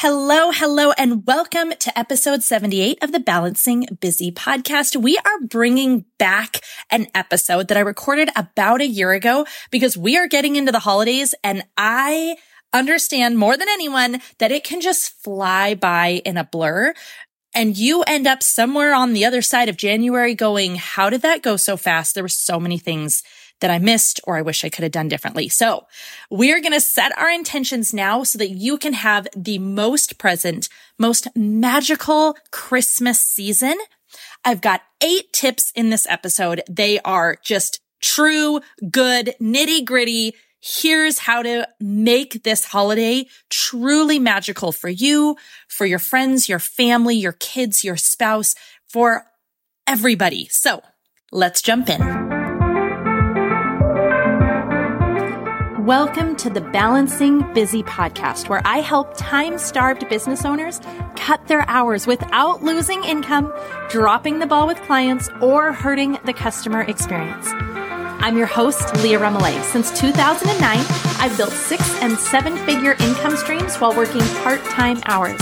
Hello, hello, and welcome to episode 78 of the Balancing Busy podcast. We are bringing back an episode that I recorded about a year ago because we are getting into the holidays and I understand more than anyone that it can just fly by in a blur. And you end up somewhere on the other side of January going, how did that go so fast? There were so many things that I missed or I wish I could have done differently. So we're going to set our intentions now so that you can have the most present, most magical Christmas season. I've got eight tips in this episode. They are just true, good, nitty gritty. Here's how to make this holiday truly magical for you, for your friends, your family, your kids, your spouse, for everybody. So let's jump in. Welcome to the Balancing Busy podcast, where I help time starved business owners cut their hours without losing income, dropping the ball with clients, or hurting the customer experience. I'm your host, Leah Remillet. Since 2009, I've built six and seven figure income streams while working part time hours.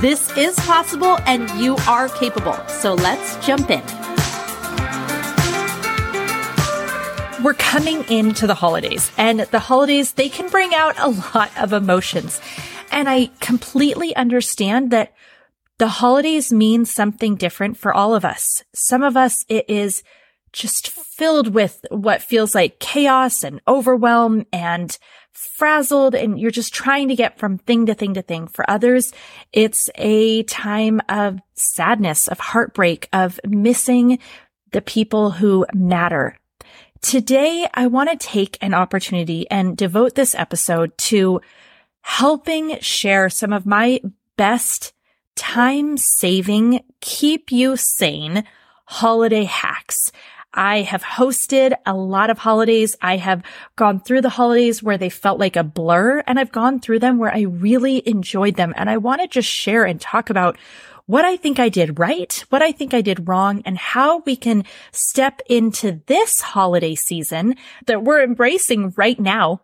This is possible and you are capable. So let's jump in. We're coming into the holidays and the holidays, they can bring out a lot of emotions. And I completely understand that the holidays mean something different for all of us. Some of us, it is just filled with what feels like chaos and overwhelm and frazzled and you're just trying to get from thing to thing to thing. For others, it's a time of sadness, of heartbreak, of missing the people who matter. Today, I want to take an opportunity and devote this episode to helping share some of my best time saving, keep you sane holiday hacks. I have hosted a lot of holidays. I have gone through the holidays where they felt like a blur and I've gone through them where I really enjoyed them. And I want to just share and talk about what I think I did right, what I think I did wrong, and how we can step into this holiday season that we're embracing right now,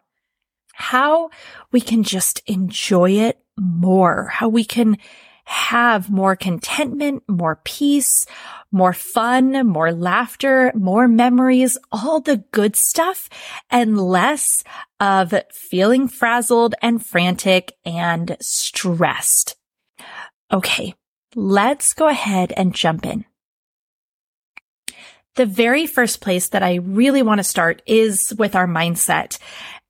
how we can just enjoy it more, how we can have more contentment, more peace, more fun, more laughter, more memories, all the good stuff and less of feeling frazzled and frantic and stressed. Okay. Let's go ahead and jump in. The very first place that I really want to start is with our mindset.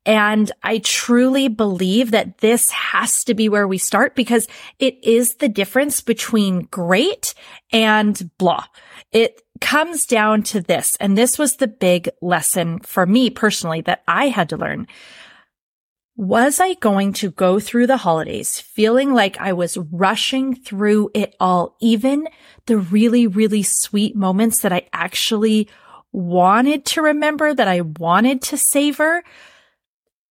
And I truly believe that this has to be where we start because it is the difference between great and blah. It comes down to this. And this was the big lesson for me personally that I had to learn. Was I going to go through the holidays feeling like I was rushing through it all, even the really, really sweet moments that I actually wanted to remember, that I wanted to savor?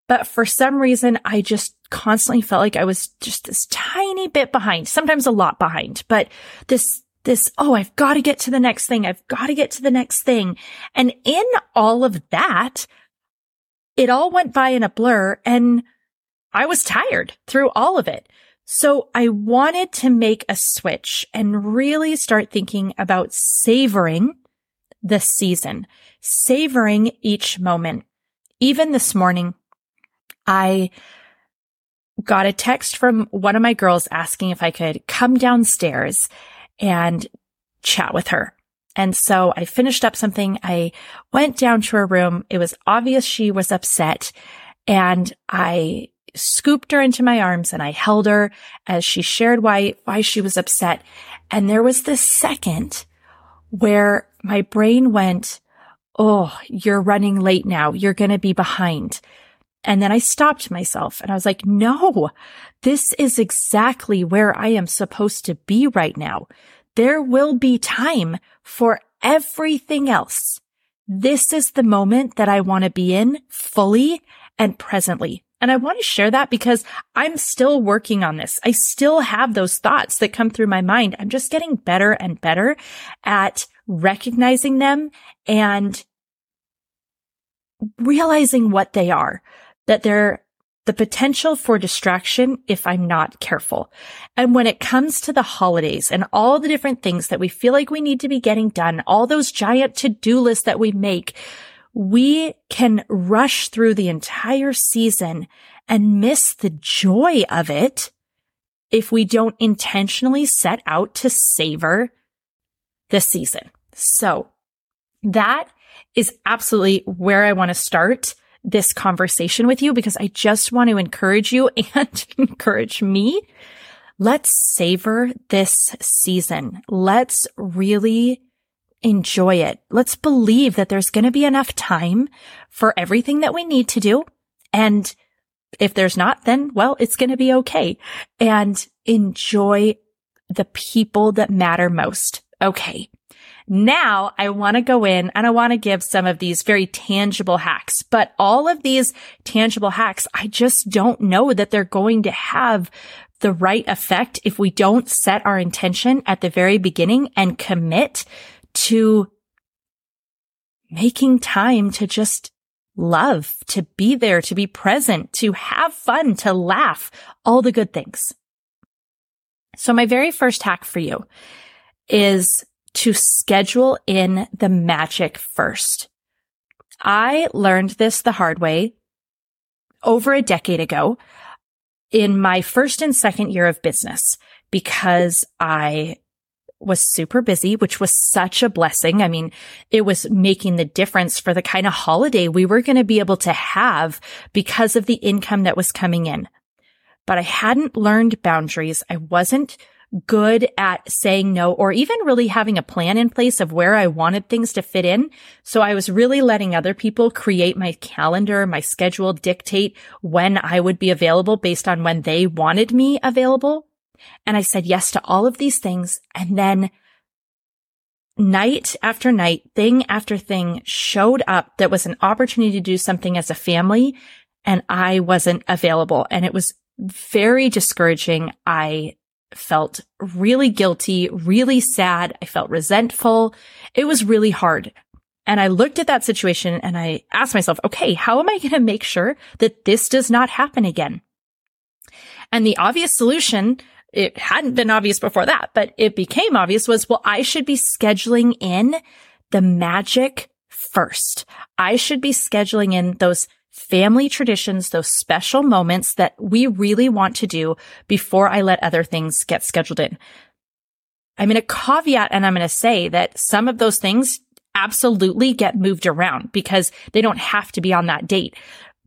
But for some reason, I just constantly felt like I was just this tiny bit behind, sometimes a lot behind, but this this, oh, I've got to get to the next thing. I've got to get to the next thing. And in all of that, it all went by in a blur and I was tired through all of it. So I wanted to make a switch and really start thinking about savoring the season, savoring each moment. Even this morning, I got a text from one of my girls asking if I could come downstairs and chat with her. And so I finished up something. I went down to her room. It was obvious she was upset and I scooped her into my arms and I held her as she shared why, why she was upset. And there was this second where my brain went, Oh, you're running late now. You're going to be behind. And then I stopped myself and I was like, no, this is exactly where I am supposed to be right now there will be time for everything else. This is the moment that I want to be in fully and presently. And I want to share that because I'm still working on this. I still have those thoughts that come through my mind. I'm just getting better and better at recognizing them and realizing what they are, that they're the potential for distraction if I'm not careful. And when it comes to the holidays and all the different things that we feel like we need to be getting done, all those giant to-do lists that we make, we can rush through the entire season and miss the joy of it if we don't intentionally set out to savor the season. So that is absolutely where I want to start this conversation with you because I just want to encourage you and encourage me. Let's savor this season. Let's really enjoy it. Let's believe that there's going to be enough time for everything that we need to do. And if there's not, then well, it's going to be okay and enjoy the people that matter most. Okay. Now I want to go in and I want to give some of these very tangible hacks, but all of these tangible hacks, I just don't know that they're going to have the right effect if we don't set our intention at the very beginning and commit to making time to just love, to be there, to be present, to have fun, to laugh, all the good things. So my very first hack for you is to schedule in the magic first. I learned this the hard way over a decade ago in my first and second year of business because I was super busy, which was such a blessing. I mean, it was making the difference for the kind of holiday we were going to be able to have because of the income that was coming in. But I hadn't learned boundaries. I wasn't good at saying no or even really having a plan in place of where I wanted things to fit in. So I was really letting other people create my calendar, my schedule, dictate when I would be available based on when they wanted me available. And I said yes to all of these things. And then night after night, thing after thing showed up that was an opportunity to do something as a family. And I wasn't available. And it was very discouraging. I felt really guilty, really sad. I felt resentful. It was really hard. And I looked at that situation and I asked myself, okay, how am I going to make sure that this does not happen again? And the obvious solution it hadn't been obvious before that, but it became obvious was, well, I should be scheduling in the magic first. I should be scheduling in those family traditions, those special moments that we really want to do before I let other things get scheduled in. I'm going to caveat and I'm going to say that some of those things absolutely get moved around because they don't have to be on that date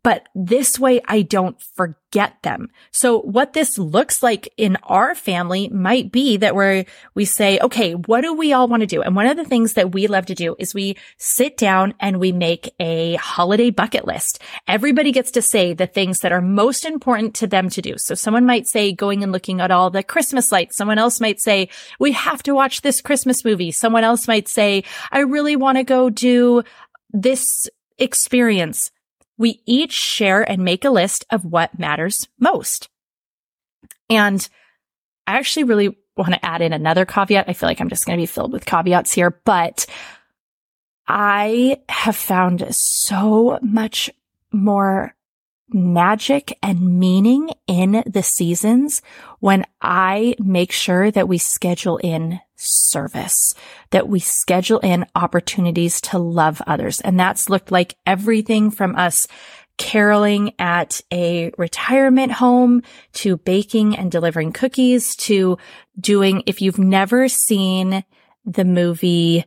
but this way I don't forget them. So what this looks like in our family might be that we're, we say, okay, what do we all want to do? And one of the things that we love to do is we sit down and we make a holiday bucket list. Everybody gets to say the things that are most important to them to do. So someone might say going and looking at all the Christmas lights. Someone else might say, we have to watch this Christmas movie. Someone else might say, I really want to go do this experience we each share and make a list of what matters most. And I actually really want to add in another caveat. I feel like I'm just going to be filled with caveats here, but I have found so much more magic and meaning in the seasons when I make sure that we schedule in service, that we schedule in opportunities to love others. And that's looked like everything from us caroling at a retirement home to baking and delivering cookies to doing, if you've never seen the movie,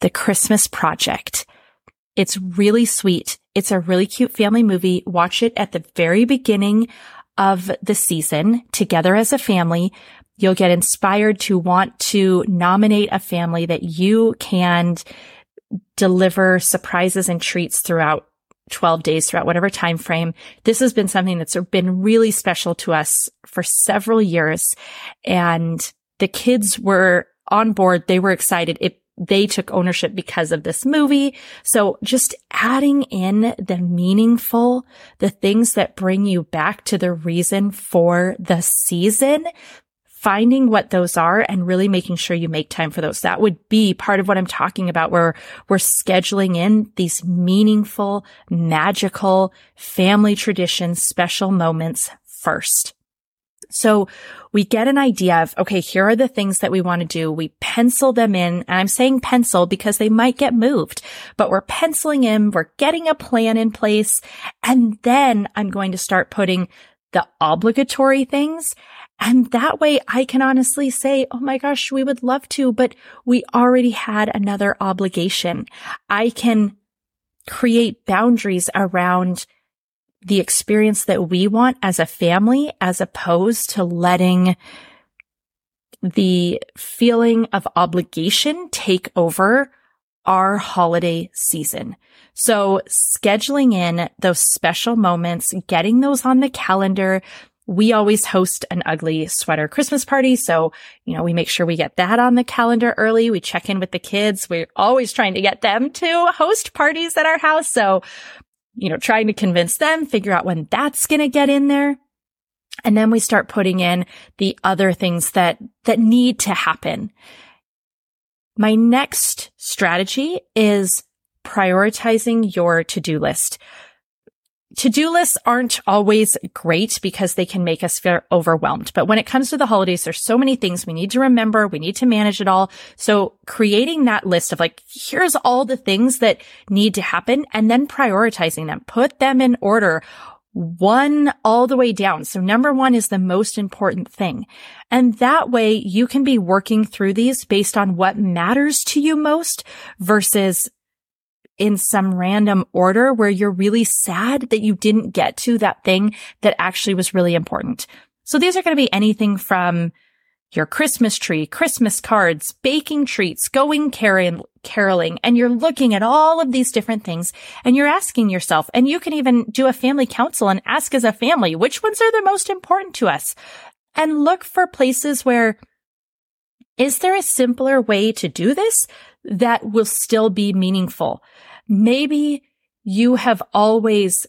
The Christmas Project, it's really sweet. It's a really cute family movie. Watch it at the very beginning of the season together as a family. You'll get inspired to want to nominate a family that you can deliver surprises and treats throughout 12 days throughout whatever time frame. This has been something that's been really special to us for several years. And the kids were on board. They were excited. It they took ownership because of this movie. So just adding in the meaningful, the things that bring you back to the reason for the season finding what those are and really making sure you make time for those. That would be part of what I'm talking about where we're scheduling in these meaningful, magical family traditions, special moments first. So we get an idea of, okay, here are the things that we want to do. We pencil them in. And I'm saying pencil because they might get moved, but we're penciling in. We're getting a plan in place. And then I'm going to start putting the obligatory things. And that way I can honestly say, Oh my gosh, we would love to, but we already had another obligation. I can create boundaries around the experience that we want as a family, as opposed to letting the feeling of obligation take over our holiday season. So scheduling in those special moments, getting those on the calendar. We always host an ugly sweater Christmas party. So, you know, we make sure we get that on the calendar early. We check in with the kids. We're always trying to get them to host parties at our house. So you know, trying to convince them, figure out when that's going to get in there. And then we start putting in the other things that, that need to happen. My next strategy is prioritizing your to-do list to-do lists aren't always great because they can make us feel overwhelmed. But when it comes to the holidays, there's so many things we need to remember. We need to manage it all. So creating that list of like, here's all the things that need to happen and then prioritizing them, put them in order one all the way down. So number one is the most important thing. And that way you can be working through these based on what matters to you most versus in some random order where you're really sad that you didn't get to that thing that actually was really important. So these are going to be anything from your Christmas tree, Christmas cards, baking treats, going caroling, and you're looking at all of these different things and you're asking yourself, and you can even do a family council and ask as a family, which ones are the most important to us? And look for places where is there a simpler way to do this that will still be meaningful? Maybe you have always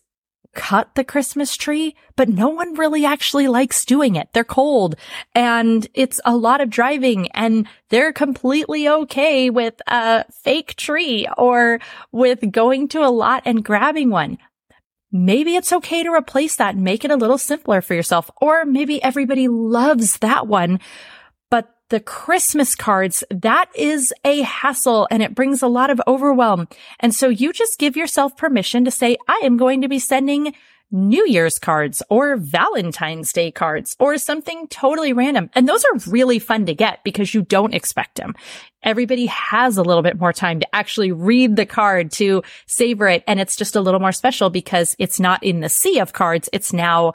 cut the Christmas tree, but no one really actually likes doing it. They're cold and it's a lot of driving and they're completely okay with a fake tree or with going to a lot and grabbing one. Maybe it's okay to replace that and make it a little simpler for yourself. Or maybe everybody loves that one, the Christmas cards, that is a hassle and it brings a lot of overwhelm. And so you just give yourself permission to say, I am going to be sending New Year's cards or Valentine's Day cards or something totally random. And those are really fun to get because you don't expect them. Everybody has a little bit more time to actually read the card to savor it. And it's just a little more special because it's not in the sea of cards. It's now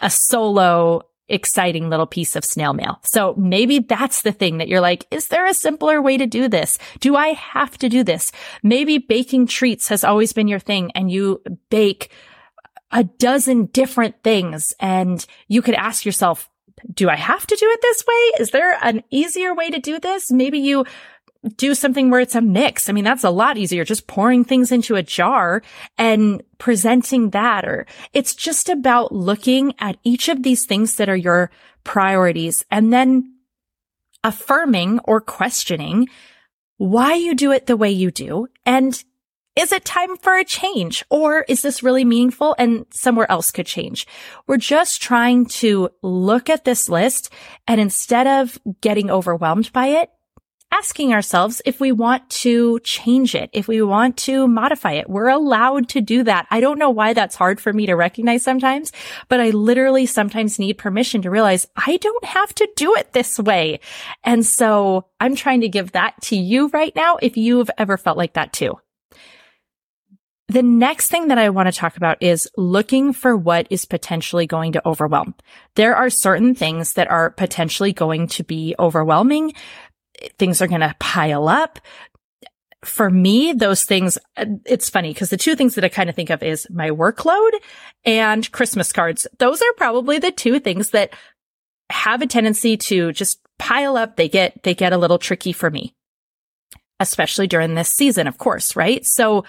a solo exciting little piece of snail mail. So maybe that's the thing that you're like, is there a simpler way to do this? Do I have to do this? Maybe baking treats has always been your thing and you bake a dozen different things and you could ask yourself, do I have to do it this way? Is there an easier way to do this? Maybe you do something where it's a mix. I mean, that's a lot easier. Just pouring things into a jar and presenting that, or it's just about looking at each of these things that are your priorities and then affirming or questioning why you do it the way you do. And is it time for a change or is this really meaningful and somewhere else could change? We're just trying to look at this list and instead of getting overwhelmed by it, asking ourselves if we want to change it, if we want to modify it. We're allowed to do that. I don't know why that's hard for me to recognize sometimes, but I literally sometimes need permission to realize I don't have to do it this way. And so I'm trying to give that to you right now if you've ever felt like that too. The next thing that I want to talk about is looking for what is potentially going to overwhelm. There are certain things that are potentially going to be overwhelming things are going to pile up. For me, those things, it's funny because the two things that I kind of think of is my workload and Christmas cards. Those are probably the two things that have a tendency to just pile up. They get, they get a little tricky for me, especially during this season, of course, right? So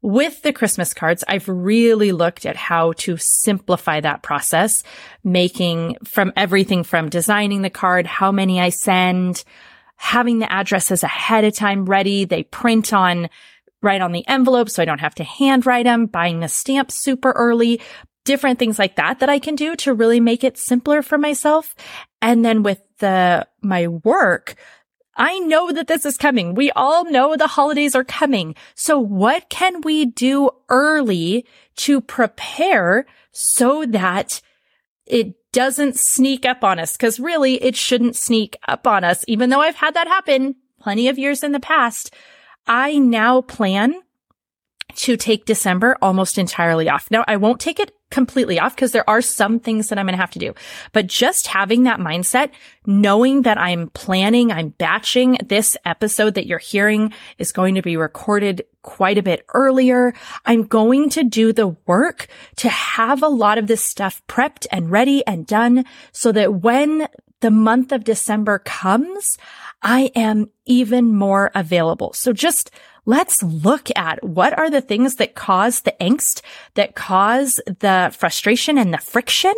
with the Christmas cards, I've really looked at how to simplify that process, making from everything from designing the card, how many I send, having the addresses ahead of time ready. They print on right on the envelope so I don't have to handwrite them, buying the stamps super early, different things like that that I can do to really make it simpler for myself. And then with the, my work, I know that this is coming. We all know the holidays are coming. So what can we do early to prepare so that it doesn't sneak up on us? Cause really it shouldn't sneak up on us. Even though I've had that happen plenty of years in the past, I now plan to take December almost entirely off. Now I won't take it completely off because there are some things that I'm going to have to do. But just having that mindset, knowing that I'm planning, I'm batching this episode that you're hearing is going to be recorded quite a bit earlier. I'm going to do the work to have a lot of this stuff prepped and ready and done so that when the month of December comes, I am even more available. So just let's look at what are the things that cause the angst, that cause the frustration and the friction.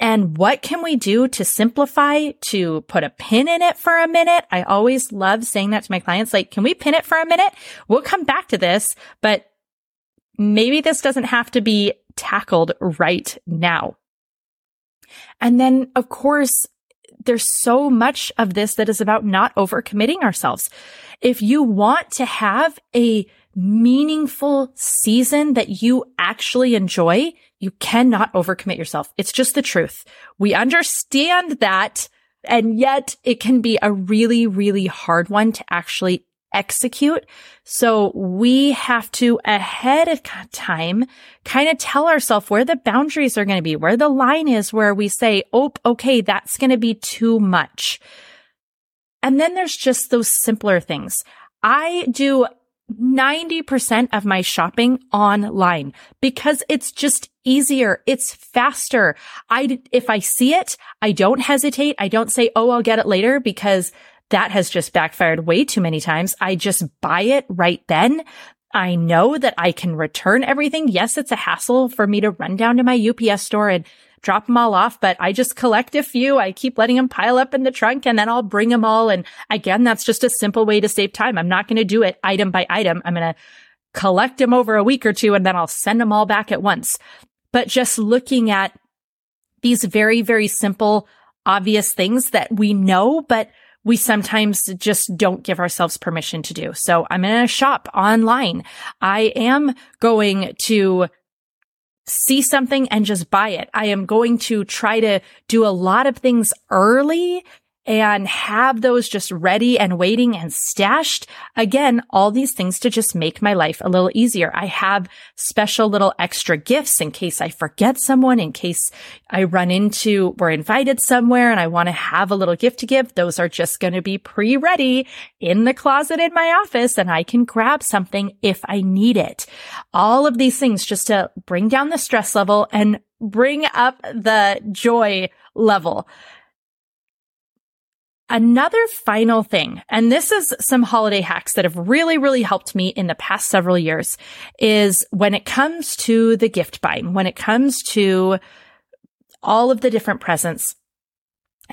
And what can we do to simplify, to put a pin in it for a minute? I always love saying that to my clients. Like, can we pin it for a minute? We'll come back to this, but maybe this doesn't have to be tackled right now. And then, of course, there's so much of this that is about not overcommitting ourselves. If you want to have a meaningful season that you actually enjoy, you cannot overcommit yourself. It's just the truth. We understand that. And yet it can be a really, really hard one to actually execute. So we have to ahead of time kind of tell ourselves where the boundaries are going to be, where the line is where we say, Oh, okay, that's going to be too much. And then there's just those simpler things. I do 90% of my shopping online because it's just easier. It's faster. I, if I see it, I don't hesitate. I don't say, Oh, I'll get it later because that has just backfired way too many times. I just buy it right then. I know that I can return everything. Yes, it's a hassle for me to run down to my UPS store and drop them all off, but I just collect a few. I keep letting them pile up in the trunk and then I'll bring them all. And again, that's just a simple way to save time. I'm not going to do it item by item. I'm going to collect them over a week or two and then I'll send them all back at once. But just looking at these very, very simple, obvious things that we know, but we sometimes just don't give ourselves permission to do. So I'm going to shop online. I am going to see something and just buy it. I am going to try to do a lot of things early and have those just ready and waiting and stashed. Again, all these things to just make my life a little easier. I have special little extra gifts in case I forget someone, in case I run into, we're invited somewhere and I want to have a little gift to give. Those are just going to be pre-ready in the closet in my office and I can grab something if I need it. All of these things just to bring down the stress level and bring up the joy level. Another final thing, and this is some holiday hacks that have really, really helped me in the past several years is when it comes to the gift buying, when it comes to all of the different presents,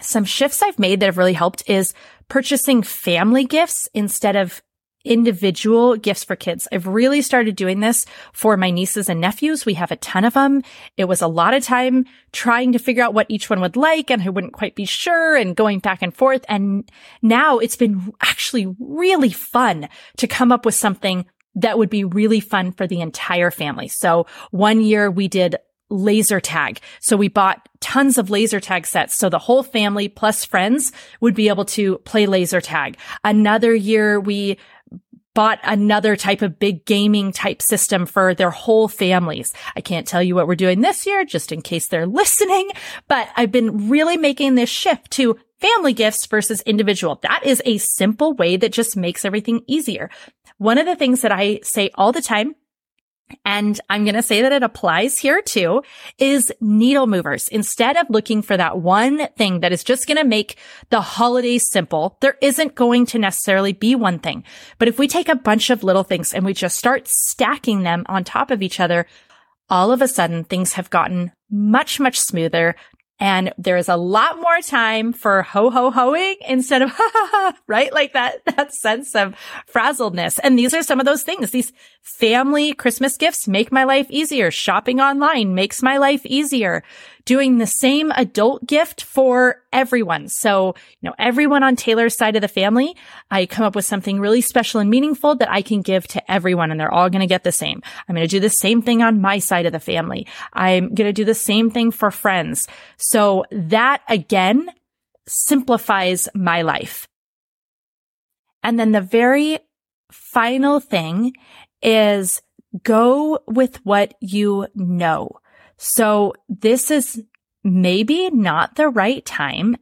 some shifts I've made that have really helped is purchasing family gifts instead of individual gifts for kids. I've really started doing this for my nieces and nephews. We have a ton of them. It was a lot of time trying to figure out what each one would like and I wouldn't quite be sure and going back and forth. And now it's been actually really fun to come up with something that would be really fun for the entire family. So one year we did laser tag. So we bought tons of laser tag sets. So the whole family plus friends would be able to play laser tag. Another year we bought another type of big gaming type system for their whole families. I can't tell you what we're doing this year just in case they're listening, but I've been really making this shift to family gifts versus individual. That is a simple way that just makes everything easier. One of the things that I say all the time and I'm going to say that it applies here too, is needle movers. Instead of looking for that one thing that is just going to make the holidays simple, there isn't going to necessarily be one thing. But if we take a bunch of little things and we just start stacking them on top of each other, all of a sudden things have gotten much, much smoother, and there is a lot more time for ho ho hoing instead of ha ha ha, right? Like that, that sense of frazzledness. And these are some of those things. These family Christmas gifts make my life easier. Shopping online makes my life easier doing the same adult gift for everyone. So, you know, everyone on Taylor's side of the family, I come up with something really special and meaningful that I can give to everyone and they're all going to get the same. I'm going to do the same thing on my side of the family. I'm going to do the same thing for friends. So that again simplifies my life. And then the very final thing is go with what you know. So this is maybe not the right time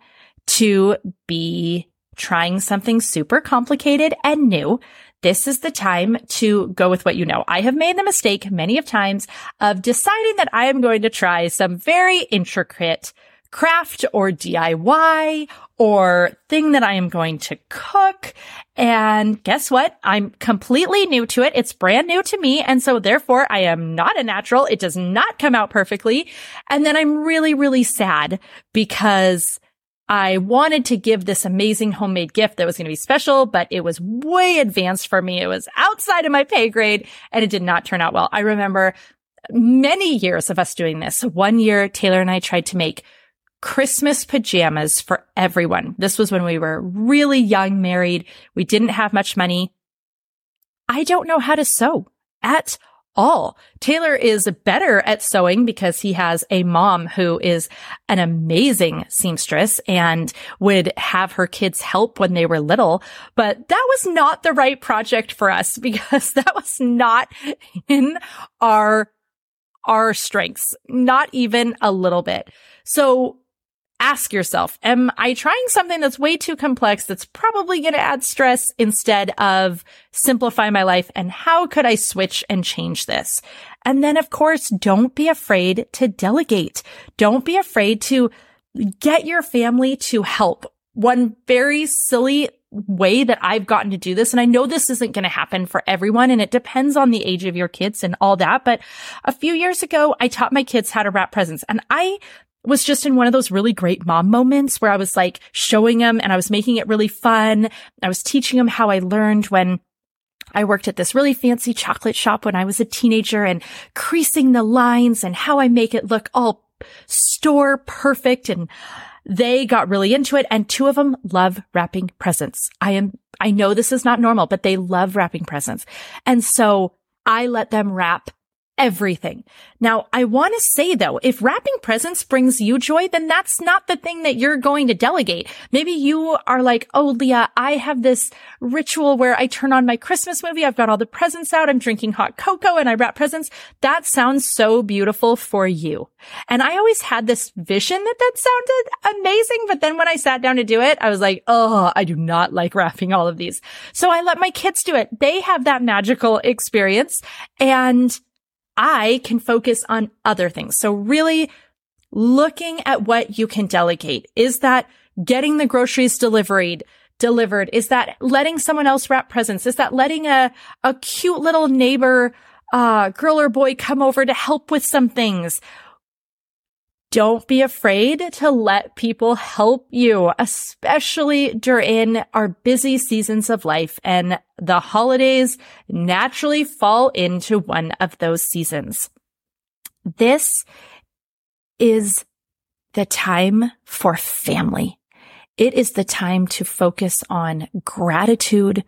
to be trying something super complicated and new. This is the time to go with what you know. I have made the mistake many of times of deciding that I am going to try some very intricate craft or DIY or thing that I am going to cook. And guess what? I'm completely new to it. It's brand new to me. And so therefore I am not a natural. It does not come out perfectly. And then I'm really, really sad because I wanted to give this amazing homemade gift that was going to be special, but it was way advanced for me. It was outside of my pay grade and it did not turn out well. I remember many years of us doing this. One year, Taylor and I tried to make Christmas pajamas for everyone. This was when we were really young, married. We didn't have much money. I don't know how to sew at all. Taylor is better at sewing because he has a mom who is an amazing seamstress and would have her kids help when they were little. But that was not the right project for us because that was not in our, our strengths, not even a little bit. So ask yourself, am I trying something that's way too complex that's probably going to add stress instead of simplify my life? And how could I switch and change this? And then of course, don't be afraid to delegate. Don't be afraid to get your family to help. One very silly way that I've gotten to do this. And I know this isn't going to happen for everyone and it depends on the age of your kids and all that. But a few years ago, I taught my kids how to wrap presents and I was just in one of those really great mom moments where I was like showing them and I was making it really fun. I was teaching them how I learned when I worked at this really fancy chocolate shop when I was a teenager and creasing the lines and how I make it look all store perfect. And they got really into it. And two of them love wrapping presents. I am, I know this is not normal, but they love wrapping presents. And so I let them wrap everything. Now, I want to say though, if wrapping presents brings you joy, then that's not the thing that you're going to delegate. Maybe you are like, Oh, Leah, I have this ritual where I turn on my Christmas movie. I've got all the presents out. I'm drinking hot cocoa and I wrap presents. That sounds so beautiful for you. And I always had this vision that that sounded amazing. But then when I sat down to do it, I was like, Oh, I do not like wrapping all of these. So I let my kids do it. They have that magical experience and I can focus on other things. So really looking at what you can delegate. Is that getting the groceries delivered? Delivered? Is that letting someone else wrap presents? Is that letting a, a cute little neighbor, uh, girl or boy come over to help with some things? Don't be afraid to let people help you, especially during our busy seasons of life. And the holidays naturally fall into one of those seasons. This is the time for family. It is the time to focus on gratitude,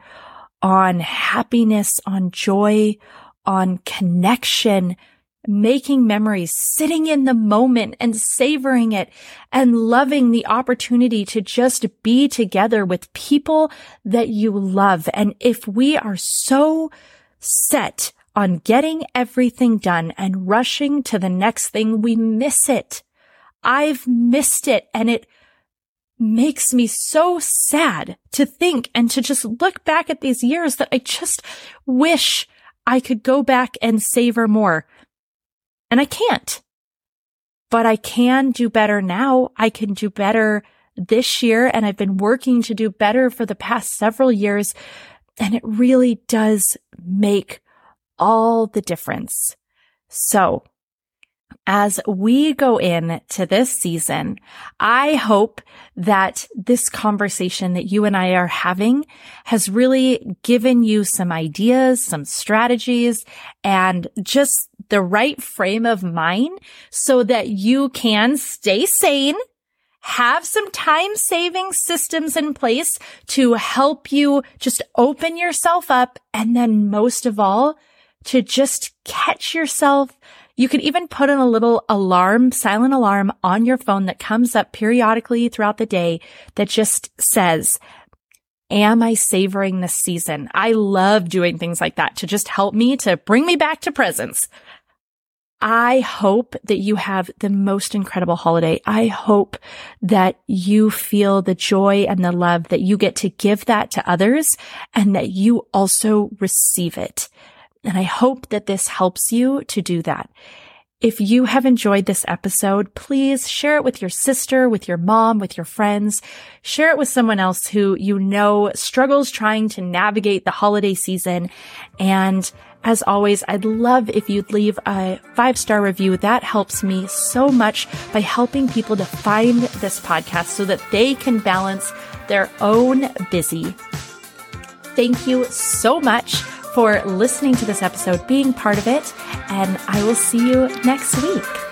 on happiness, on joy, on connection, making memories, sitting in the moment and savoring it and loving the opportunity to just be together with people that you love. And if we are so set on getting everything done and rushing to the next thing, we miss it. I've missed it and it makes me so sad to think and to just look back at these years that I just wish I could go back and savor more. And I can't. But I can do better now. I can do better this year. And I've been working to do better for the past several years. And it really does make all the difference. So as we go in to this season, I hope that this conversation that you and I are having has really given you some ideas, some strategies, and just the right frame of mind so that you can stay sane have some time saving systems in place to help you just open yourself up. And then most of all, to just catch yourself you could even put in a little alarm, silent alarm on your phone that comes up periodically throughout the day that just says, Am I savoring this season? I love doing things like that to just help me to bring me back to presence. I hope that you have the most incredible holiday. I hope that you feel the joy and the love that you get to give that to others and that you also receive it. And I hope that this helps you to do that. If you have enjoyed this episode, please share it with your sister, with your mom, with your friends. Share it with someone else who you know struggles trying to navigate the holiday season. And as always, I'd love if you'd leave a five star review. That helps me so much by helping people to find this podcast so that they can balance their own busy. Thank you so much for listening to this episode, being part of it, and I will see you next week.